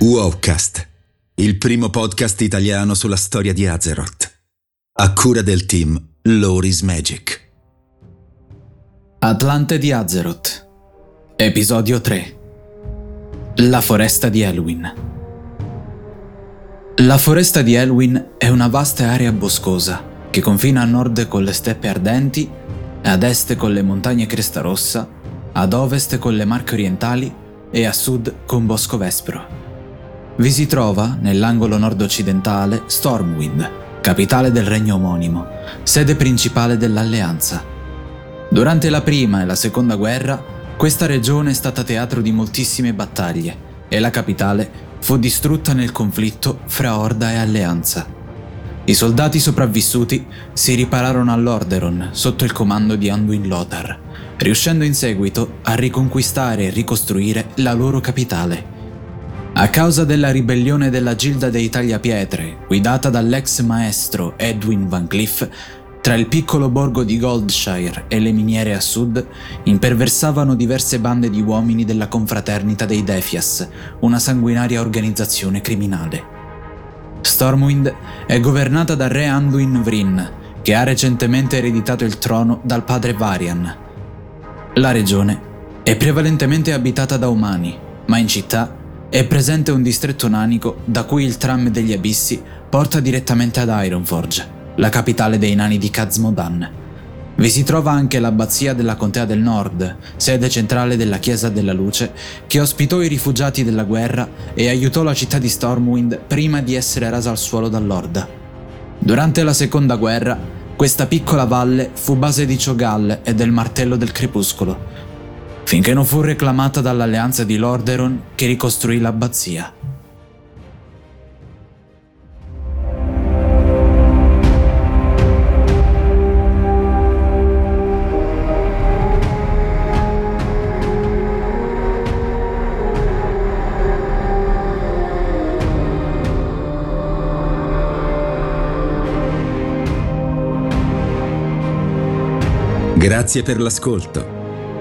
Wowcast, il primo podcast italiano sulla storia di Azeroth. A cura del team Loris Magic. Atlante di Azeroth. Episodio 3. La foresta di Elwyn. La foresta di Elwyn è una vasta area boscosa che confina a nord con le steppe ardenti, ad est con le montagne Cresta Rossa, ad ovest con le Marche Orientali e a sud con Bosco Vespro. Vi si trova, nell'angolo nord-occidentale, Stormwind, capitale del regno omonimo, sede principale dell'Alleanza. Durante la prima e la seconda guerra, questa regione è stata teatro di moltissime battaglie e la capitale fu distrutta nel conflitto fra Orda e Alleanza. I soldati sopravvissuti si ripararono all'Orderon sotto il comando di Anduin Lothar, riuscendo in seguito a riconquistare e ricostruire la loro capitale. A causa della ribellione della Gilda dei Tagliapietre, guidata dall'ex maestro Edwin Van Cliff, tra il piccolo borgo di Goldshire e le miniere a sud, imperversavano diverse bande di uomini della confraternita dei Defias, una sanguinaria organizzazione criminale. Stormwind è governata da re Anduin Vryn, che ha recentemente ereditato il trono dal padre Varian. La regione è prevalentemente abitata da umani, ma in città è presente un distretto nanico da cui il tram degli abissi porta direttamente ad Ironforge, la capitale dei nani di Kazmodan. Vi si trova anche l'abbazia della Contea del Nord, sede centrale della Chiesa della Luce, che ospitò i rifugiati della guerra e aiutò la città di Stormwind prima di essere rasa al suolo dall'Orda. Durante la seconda guerra, questa piccola valle fu base di Cho'Gall e del Martello del Crepuscolo, finché non fu reclamata dall'alleanza di Lordaeron che ricostruì l'abbazia. Grazie per l'ascolto.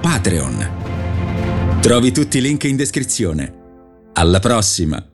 Patreon. Trovi tutti i link in descrizione. Alla prossima!